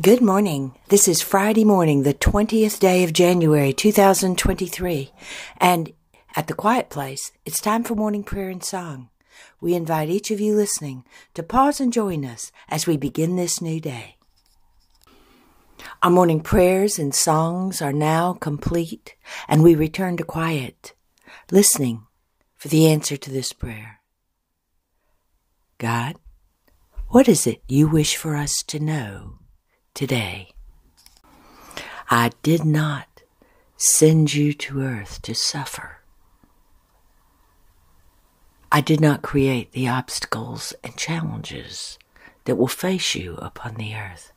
Good morning. This is Friday morning, the 20th day of January 2023. And at the Quiet Place, it's time for morning prayer and song. We invite each of you listening to pause and join us as we begin this new day. Our morning prayers and songs are now complete, and we return to quiet, listening for the answer to this prayer. God, what is it you wish for us to know? Today. I did not send you to earth to suffer. I did not create the obstacles and challenges that will face you upon the earth.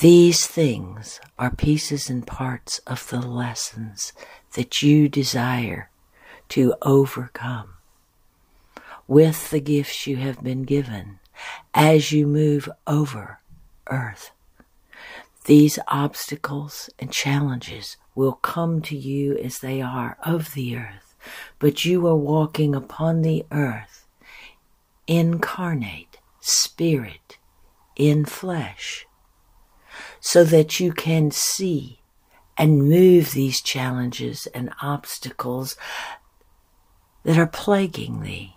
These things are pieces and parts of the lessons that you desire to overcome with the gifts you have been given as you move over earth. These obstacles and challenges will come to you as they are of the earth, but you are walking upon the earth, incarnate, spirit, in flesh, so that you can see and move these challenges and obstacles that are plaguing thee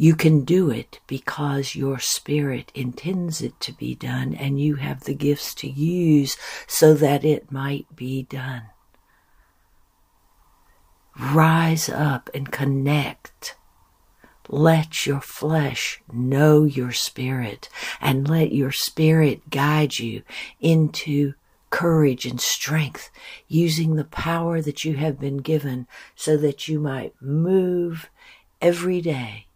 you can do it because your spirit intends it to be done and you have the gifts to use so that it might be done. Rise up and connect. Let your flesh know your spirit and let your spirit guide you into courage and strength using the power that you have been given so that you might move every day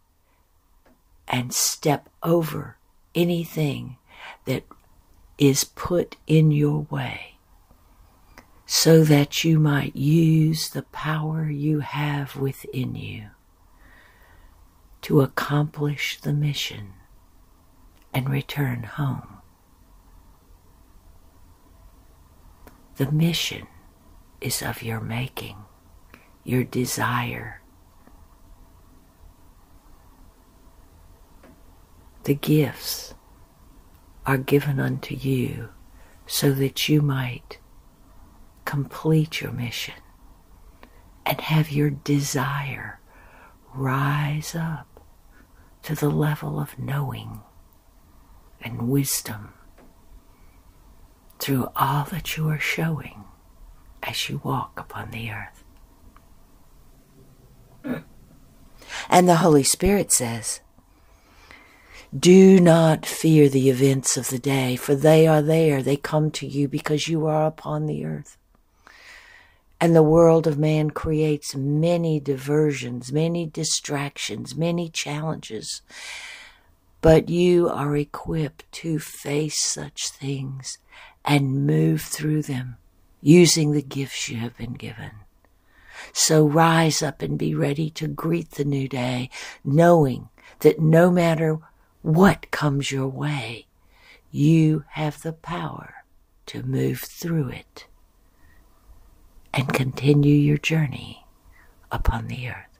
and step over anything that is put in your way so that you might use the power you have within you to accomplish the mission and return home. The mission is of your making, your desire the gifts are given unto you so that you might complete your mission and have your desire rise up to the level of knowing and wisdom through all that you are showing as you walk upon the earth. And the Holy Spirit says, do not fear the events of the day, for they are there. They come to you because you are upon the earth. And the world of man creates many diversions, many distractions, many challenges. But you are equipped to face such things and move through them using the gifts you have been given. So rise up and be ready to greet the new day, knowing that no matter what comes your way, you have the power to move through it and continue your journey upon the earth.